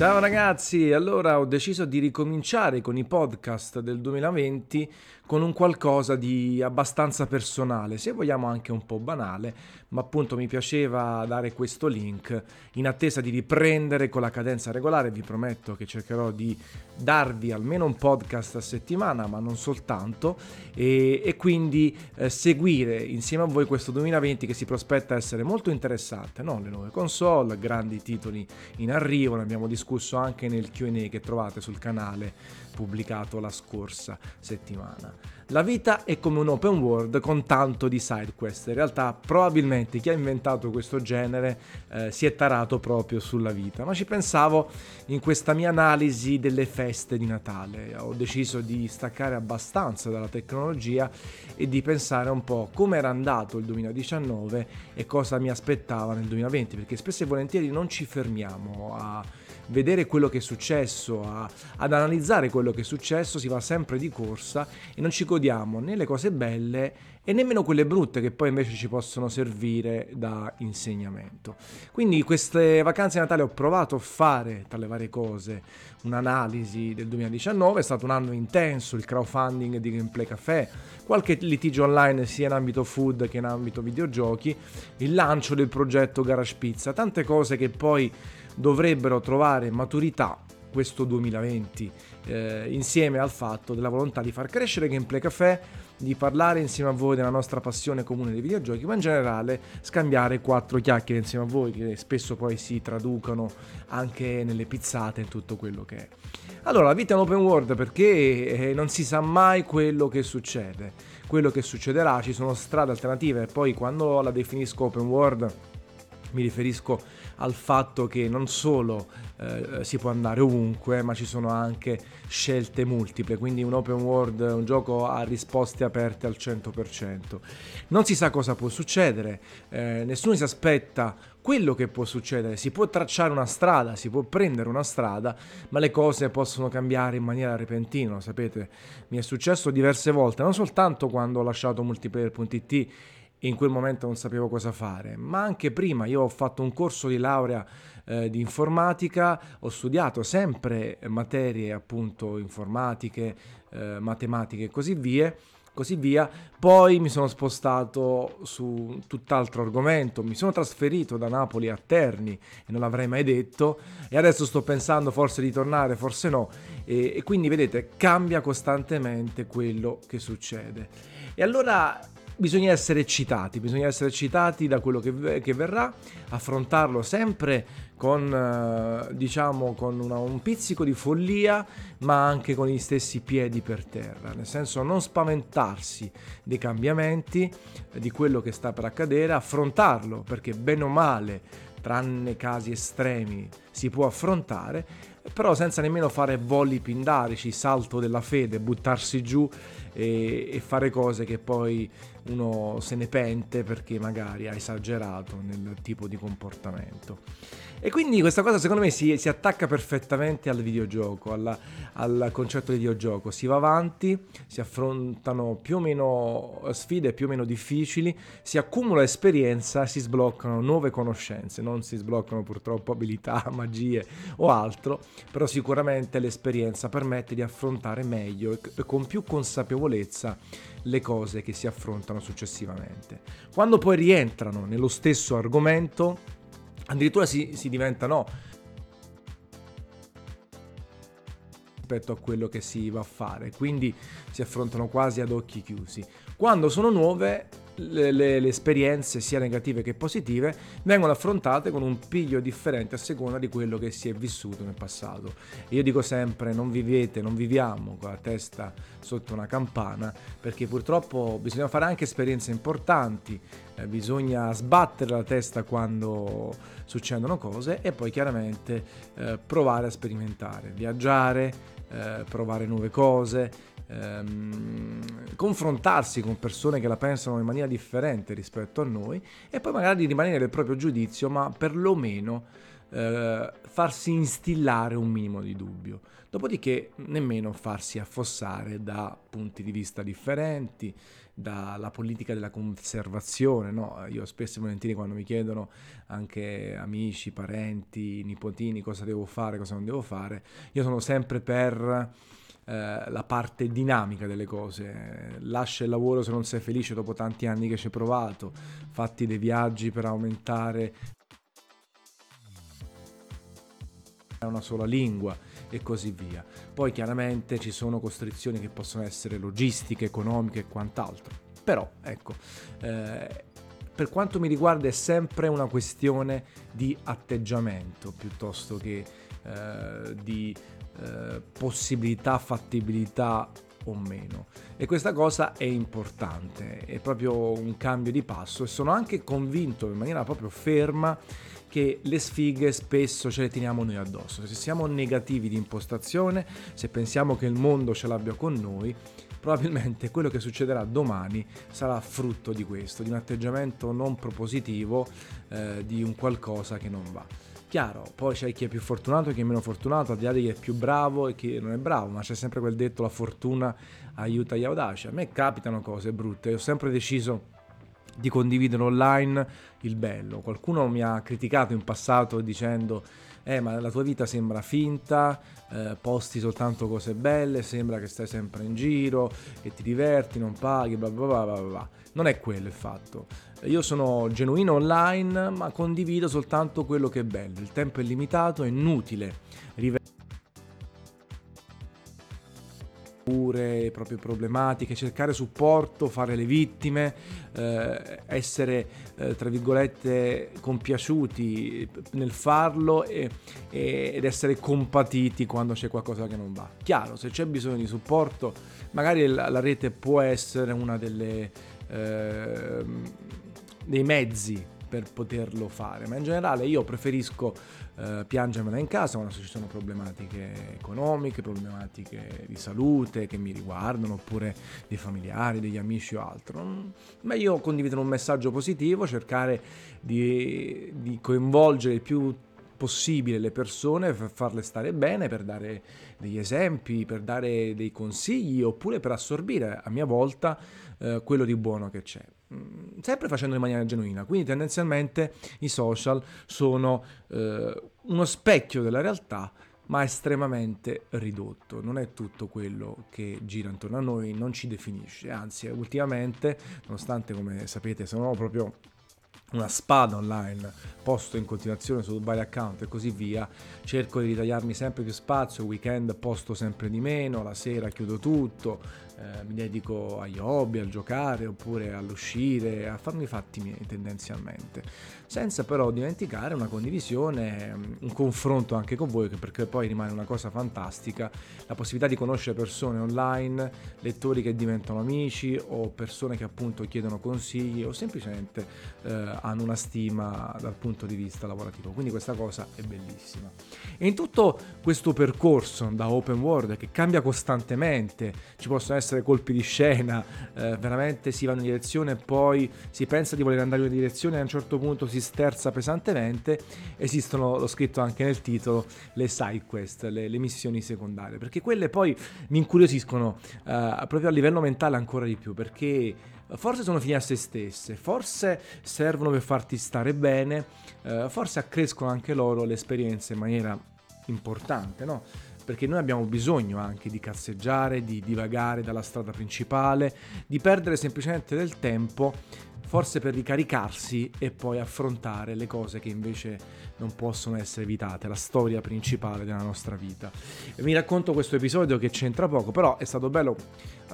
Ciao ragazzi, allora ho deciso di ricominciare con i podcast del 2020 con un qualcosa di abbastanza personale, se vogliamo anche un po' banale, ma appunto mi piaceva dare questo link in attesa di riprendere con la cadenza regolare. Vi prometto che cercherò di darvi almeno un podcast a settimana, ma non soltanto, e, e quindi eh, seguire insieme a voi questo 2020 che si prospetta essere molto interessante. No? Le nuove console, grandi titoli in arrivo, ne abbiamo discusso anche nel QA che trovate sul canale pubblicato la scorsa settimana. La vita è come un open world con tanto di side quest. In realtà probabilmente chi ha inventato questo genere eh, si è tarato proprio sulla vita, ma ci pensavo in questa mia analisi delle feste di Natale. Ho deciso di staccare abbastanza dalla tecnologia e di pensare un po' come era andato il 2019 e cosa mi aspettava nel 2020, perché spesso e volentieri non ci fermiamo a vedere quello che è successo, a, ad analizzare quello che è successo, si va sempre di corsa e non ci godiamo né le cose belle e nemmeno quelle brutte che poi invece ci possono servire da insegnamento. Quindi queste vacanze di Natale ho provato a fare, tra le varie cose, un'analisi del 2019, è stato un anno intenso, il crowdfunding di Gameplay Café, qualche litigio online sia in ambito food che in ambito videogiochi, il lancio del progetto Garage Pizza, tante cose che poi dovrebbero trovare maturità questo 2020 eh, insieme al fatto della volontà di far crescere Gameplay Café, di parlare insieme a voi della nostra passione comune dei videogiochi, ma in generale scambiare quattro chiacchiere insieme a voi che spesso poi si traducono anche nelle pizzate e tutto quello che è. Allora, la vita è un open world perché eh, non si sa mai quello che succede, quello che succederà, ci sono strade alternative e poi quando la definisco open world mi riferisco al fatto che non solo eh, si può andare ovunque, ma ci sono anche scelte multiple, quindi un open world, un gioco a risposte aperte al 100%. Non si sa cosa può succedere, eh, nessuno si aspetta quello che può succedere, si può tracciare una strada, si può prendere una strada, ma le cose possono cambiare in maniera repentina, sapete, mi è successo diverse volte, non soltanto quando ho lasciato multiplayer.it in quel momento non sapevo cosa fare, ma anche prima io ho fatto un corso di laurea eh, di informatica, ho studiato sempre materie appunto informatiche, eh, matematiche e così via, così via. Poi mi sono spostato su tutt'altro argomento, mi sono trasferito da Napoli a Terni e non l'avrei mai detto e adesso sto pensando forse di tornare, forse no e, e quindi vedete cambia costantemente quello che succede. E allora bisogna essere eccitati, bisogna essere eccitati da quello che, che verrà, affrontarlo sempre con, eh, diciamo, con una, un pizzico di follia, ma anche con gli stessi piedi per terra, nel senso non spaventarsi dei cambiamenti, di quello che sta per accadere, affrontarlo, perché bene o male, tranne casi estremi, si può affrontare, però senza nemmeno fare voli pindarici, salto della fede, buttarsi giù e, e fare cose che poi uno se ne pente perché magari ha esagerato nel tipo di comportamento. E quindi questa cosa secondo me si, si attacca perfettamente al videogioco, alla, al concetto di videogioco. Si va avanti, si affrontano più o meno sfide più o meno difficili, si accumula esperienza, si sbloccano nuove conoscenze, non si sbloccano purtroppo abilità, magie o altro, però sicuramente l'esperienza permette di affrontare meglio e con più consapevolezza le cose che si affrontano successivamente. Quando poi rientrano nello stesso argomento, addirittura si, si diventa no rispetto a quello che si va a fare, quindi si affrontano quasi ad occhi chiusi. Quando sono nuove le, le, le, esperienze, sia negative che positive, vengono affrontate con un piglio differente a seconda di quello che si è vissuto nel passato. Io dico sempre: non vivete, non viviamo con la testa sotto una campana, perché purtroppo bisogna fare anche esperienze importanti, eh, bisogna sbattere la testa quando succedono cose e poi chiaramente eh, provare a sperimentare, viaggiare, eh, provare nuove cose ehm, confrontarsi con persone che la pensano in maniera differente rispetto a noi e poi magari rimanere del proprio giudizio, ma perlomeno eh, farsi instillare un minimo di dubbio. Dopodiché nemmeno farsi affossare da punti di vista differenti, dalla politica della conservazione. No? Io spesso e volentieri quando mi chiedono anche amici, parenti, nipotini cosa devo fare, cosa non devo fare, io sono sempre per eh, la parte dinamica delle cose. Lascia il lavoro se non sei felice dopo tanti anni che ci hai provato, fatti dei viaggi per aumentare una sola lingua e così via. Poi chiaramente ci sono costrizioni che possono essere logistiche, economiche e quant'altro. Però ecco, eh, per quanto mi riguarda è sempre una questione di atteggiamento piuttosto che eh, di eh, possibilità, fattibilità o meno. E questa cosa è importante, è proprio un cambio di passo e sono anche convinto in maniera proprio ferma che le sfighe spesso ce le teniamo noi addosso. Se siamo negativi di impostazione, se pensiamo che il mondo ce l'abbia con noi, probabilmente quello che succederà domani sarà frutto di questo, di un atteggiamento non propositivo, eh, di un qualcosa che non va. Chiaro, poi c'è chi è più fortunato e chi è meno fortunato, al di là di chi è più bravo e chi non è bravo, ma c'è sempre quel detto la fortuna aiuta gli audaci. A me capitano cose brutte, ho sempre deciso di condividere online il bello. Qualcuno mi ha criticato in passato dicendo eh ma la tua vita sembra finta, eh, posti soltanto cose belle, sembra che stai sempre in giro, che ti diverti, non paghi, bla bla bla bla bla. Non è quello il fatto. Io sono genuino online, ma condivido soltanto quello che è bello. Il tempo è limitato, è inutile le proprie problematiche, cercare supporto, fare le vittime, eh, essere eh, tra virgolette compiaciuti nel farlo e, e, ed essere compatiti quando c'è qualcosa che non va. Chiaro, se c'è bisogno di supporto, magari la, la rete può essere una delle eh, dei mezzi per poterlo fare, ma in generale io preferisco eh, piangermela in casa quando ci sono problematiche economiche, problematiche di salute che mi riguardano, oppure dei familiari, degli amici o altro. Meglio condividere un messaggio positivo, cercare di, di coinvolgere il più possibile le persone per farle stare bene, per dare degli esempi, per dare dei consigli oppure per assorbire a mia volta eh, quello di buono che c'è. Mm, sempre facendo in maniera genuina, quindi tendenzialmente i social sono eh, uno specchio della realtà ma estremamente ridotto. Non è tutto quello che gira intorno a noi, non ci definisce. Anzi, ultimamente, nonostante come sapete sono proprio una spada online posto in continuazione su vari account e così via, cerco di ritagliarmi sempre più spazio, weekend posto sempre di meno, la sera chiudo tutto, eh, mi dedico agli hobby, al giocare oppure all'uscire, a farmi i fatti miei tendenzialmente, senza però dimenticare una condivisione, mm, un confronto anche con voi, perché poi rimane una cosa fantastica, la possibilità di conoscere persone online, lettori che diventano amici o persone che appunto chiedono consigli o semplicemente eh, hanno una stima dal punto di vista lavorativo. Quindi questa cosa è bellissima. E in tutto questo percorso da open world che cambia costantemente, ci possono essere colpi di scena, eh, veramente si va in una direzione poi si pensa di voler andare in una direzione e a un certo punto si sterza pesantemente, esistono, l'ho scritto anche nel titolo, le side quest, le, le missioni secondarie, perché quelle poi mi incuriosiscono eh, proprio a livello mentale ancora di più, perché forse sono fini a se stesse, forse servono per farti stare bene, eh, forse accrescono anche loro l'esperienza in maniera importante, no? perché noi abbiamo bisogno anche di cazzeggiare, di divagare dalla strada principale, di perdere semplicemente del tempo, forse per ricaricarsi e poi affrontare le cose che invece non possono essere evitate, la storia principale della nostra vita. Vi racconto questo episodio che c'entra poco, però è stato bello,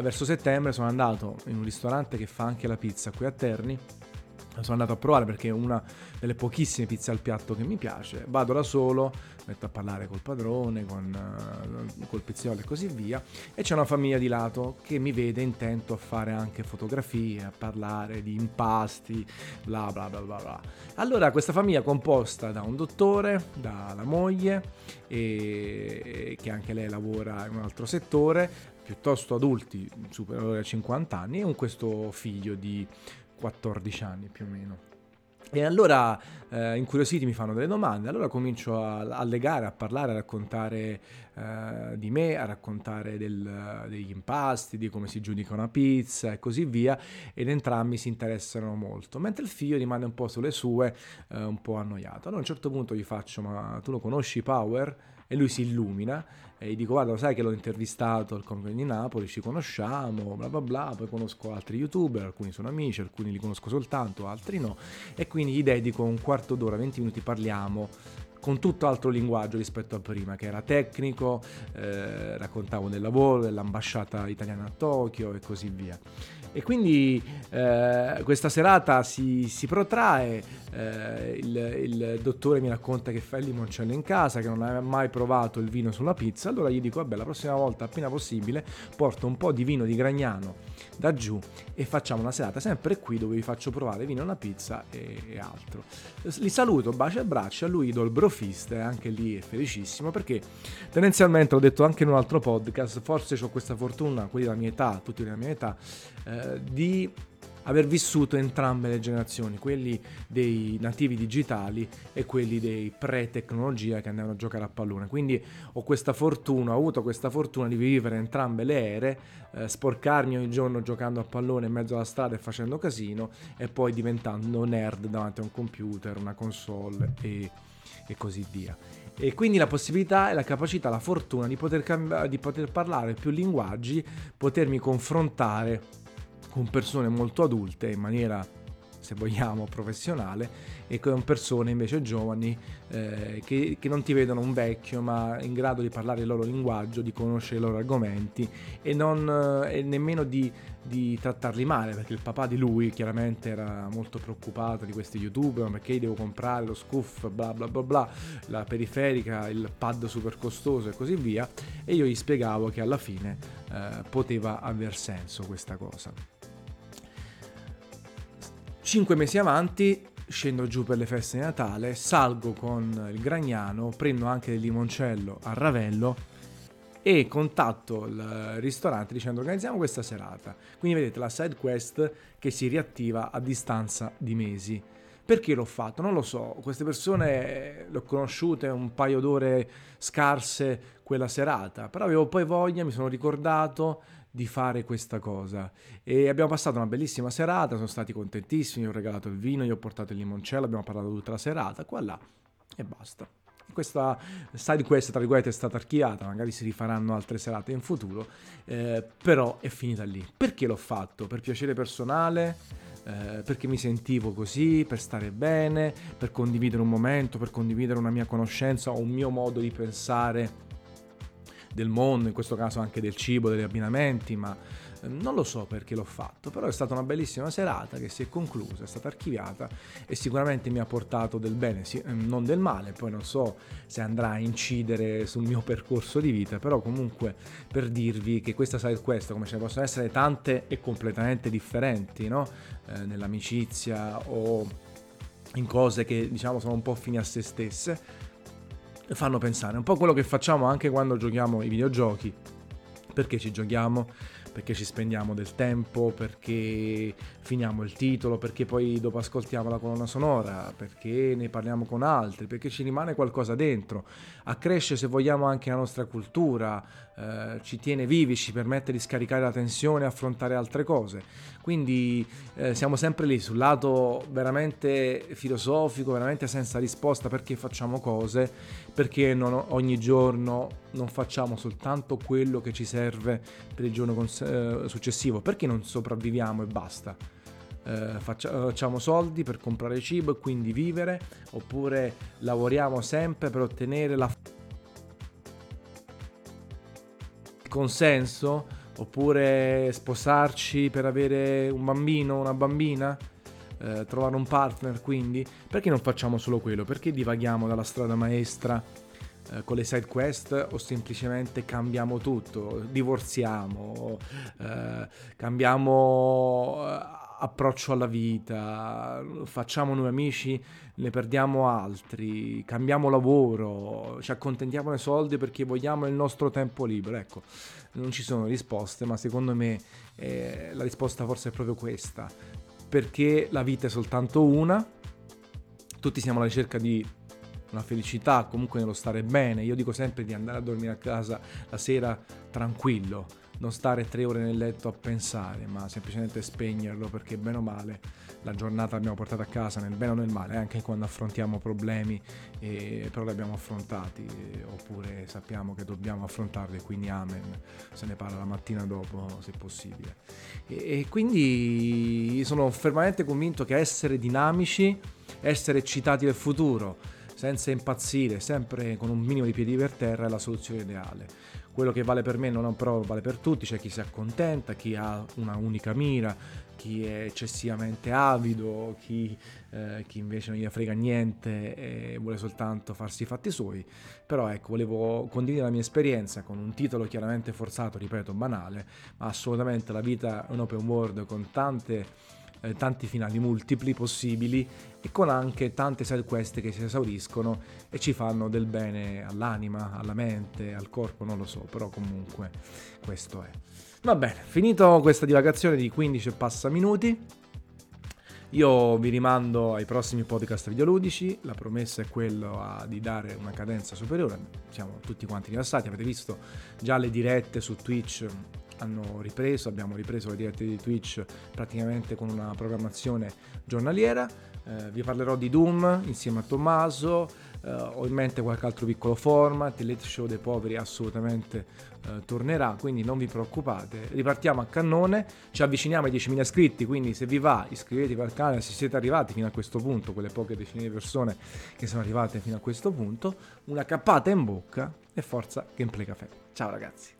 verso settembre sono andato in un ristorante che fa anche la pizza qui a Terni sono andato a provare perché è una delle pochissime pizze al piatto che mi piace. Vado da solo, metto a parlare col padrone, con, uh, col pizziolo e così via. E c'è una famiglia di lato che mi vede intento a fare anche fotografie, a parlare di impasti, bla bla bla bla bla. Allora, questa famiglia composta da un dottore, dalla moglie, e, che anche lei lavora in un altro settore, piuttosto adulti, superiori a 50 anni, e con questo figlio di 14 anni più o meno. E allora eh, incuriositi mi fanno delle domande, allora comincio a, a legare, a parlare, a raccontare eh, di me, a raccontare del, degli impasti, di come si giudica una pizza e così via, ed entrambi si interessano molto, mentre il figlio rimane un po' sulle sue, eh, un po' annoiato. Allora a un certo punto gli faccio, ma tu lo conosci Power? E lui si illumina e gli dico guarda sai che l'ho intervistato al Comic di Napoli, ci conosciamo, bla bla bla, poi conosco altri youtuber, alcuni sono amici, alcuni li conosco soltanto, altri no, e quindi gli dedico un quarto d'ora, 20 minuti, parliamo con tutto altro linguaggio rispetto a prima, che era tecnico, eh, raccontavo del lavoro, dell'ambasciata italiana a Tokyo e così via. E quindi eh, questa serata si, si protrae, eh, il, il, dottore mi racconta che fa il limoncello in casa, che non aveva mai provato il vino sulla pizza, allora gli dico vabbè la prossima volta appena possibile porto un po' di vino di Gragnano da giù e facciamo una serata sempre qui dove vi faccio provare vino alla pizza e, e altro. Li saluto, bacio e braccia, a lui do il brofist e anche lì è felicissimo perché tendenzialmente, l'ho detto anche in un altro podcast, forse ho questa fortuna, quelli della mia età, tutti della mia età, eh, di aver vissuto entrambe le generazioni, quelli dei nativi digitali e quelli dei pre-tecnologia che andavano a giocare a pallone. Quindi ho questa fortuna, ho avuto questa fortuna di vivere entrambe le ere, eh, sporcarmi ogni giorno giocando a pallone in mezzo alla strada e facendo casino e poi diventando nerd davanti a un computer, una console e, e così via. E quindi la possibilità e la capacità, la fortuna di poter, cambi- di poter parlare più linguaggi, potermi confrontare con persone molto adulte in maniera se vogliamo professionale e con persone invece giovani eh, che, che, non ti vedono un vecchio ma in grado di parlare il loro linguaggio, di conoscere i loro argomenti e, non, eh, e nemmeno di, di, trattarli male perché il papà di lui chiaramente era molto preoccupato di questi youtuber perché devo comprare lo scuff bla bla bla bla la periferica, il pad super costoso e così via e io gli spiegavo che alla fine eh, poteva aver senso questa cosa. Cinque mesi avanti scendo giù per le feste di Natale, salgo con il Gragnano, prendo anche del limoncello a Ravello e contatto il ristorante dicendo organizziamo questa serata. Quindi vedete la side quest che si riattiva a distanza di mesi. Perché l'ho fatto? Non lo so, queste persone le ho conosciute un paio d'ore scarse quella serata, però avevo poi voglia, mi sono ricordato di fare questa cosa e abbiamo passato una bellissima serata, sono stati contentissimi, ho regalato il vino, gli ho portato il limoncello, abbiamo parlato tutta la serata, qua là e basta. Questa side quest, tra virgolette, è stata archiviata, magari si rifaranno altre serate in futuro, eh, però è finita lì. Perché l'ho fatto? Per piacere personale? Eh, perché mi sentivo così, per stare bene, per condividere un momento, per condividere una mia conoscenza o un mio modo di pensare del mondo, in questo caso anche del cibo, degli abbinamenti, ma ehm, non lo so perché l'ho fatto, però è stata una bellissima serata che si è conclusa, è stata archiviata e sicuramente mi ha portato del bene, ehm, non del male, poi non so se andrà a incidere sul mio percorso di vita, però comunque per dirvi che questa side quest, come ce ne possono essere tante e completamente differenti, no? Eh, nell'amicizia o in cose che diciamo sono un po' fini a se stesse, fanno pensare. Un po' quello che facciamo anche quando giochiamo i videogiochi. Perché ci giochiamo? Perché ci spendiamo del tempo, perché finiamo il titolo, perché poi dopo ascoltiamo la colonna sonora, perché ne parliamo con altri, perché ci rimane qualcosa dentro. Accresce se vogliamo anche la nostra cultura, eh, ci tiene vivi, ci permette di scaricare la tensione e affrontare altre cose. Quindi eh, siamo sempre lì sul lato veramente filosofico, veramente senza risposta perché facciamo cose, perché non, ogni giorno non facciamo soltanto quello che ci serve per il giorno cons- eh, successivo, perché non sopravviviamo e basta. Eh, facciamo soldi per comprare cibo e quindi vivere, oppure lavoriamo sempre per ottenere la consenso oppure sposarci per avere un bambino, una bambina, eh, trovare un partner quindi, perché non facciamo solo quello? Perché divaghiamo dalla strada maestra eh, con le side quest o semplicemente cambiamo tutto, divorziamo, eh, cambiamo eh, approccio alla vita, facciamo nuovi amici, ne perdiamo altri, cambiamo lavoro, ci accontentiamo dei soldi perché vogliamo il nostro tempo libero. Ecco, non ci sono risposte, ma secondo me eh, la risposta forse è proprio questa, perché la vita è soltanto una, tutti siamo alla ricerca di una felicità, comunque nello stare bene. Io dico sempre di andare a dormire a casa la sera tranquillo, non stare tre ore nel letto a pensare, ma semplicemente spegnerlo perché bene o male la giornata l'abbiamo portata a casa nel bene o nel male, anche quando affrontiamo problemi, eh, però li abbiamo affrontati, oppure sappiamo che dobbiamo affrontarli, quindi amen, se ne parla la mattina dopo se possibile. E, e quindi sono fermamente convinto che essere dinamici, essere eccitati del futuro, senza impazzire, sempre con un minimo di piedi per terra, è la soluzione ideale quello che vale per me non però vale per tutti, c'è chi si accontenta, chi ha una unica mira, chi è eccessivamente avido, chi, eh, chi invece non gli frega niente e vuole soltanto farsi i fatti suoi. Però ecco, volevo condividere la mia esperienza con un titolo chiaramente forzato, ripeto, banale, ma assolutamente la vita è un open world con tante eh, tanti finali multipli possibili e con anche tante side quest che si esauriscono e ci fanno del bene all'anima, alla mente, al corpo, non lo so, però comunque questo è. Va bene, finito questa divagazione di 15 e passa minuti, io vi rimando ai prossimi podcast videoludici, la promessa è quella di dare una cadenza superiore, siamo tutti quanti rilassati, avete visto già le dirette su Twitch hanno ripreso, abbiamo ripreso le dirette di Twitch praticamente con una programmazione giornaliera. Eh, vi parlerò di Doom insieme a Tommaso, eh, ho in mente qualche altro piccolo format, il Late Show dei Poveri assolutamente eh, tornerà, quindi non vi preoccupate. Ripartiamo a cannone, ci avviciniamo ai 10.000 iscritti, quindi se vi va iscrivetevi al canale se siete arrivati fino a questo punto, quelle poche decine di persone che sono arrivate fino a questo punto, una cappata in bocca e forza Gameplay Café. Ciao ragazzi!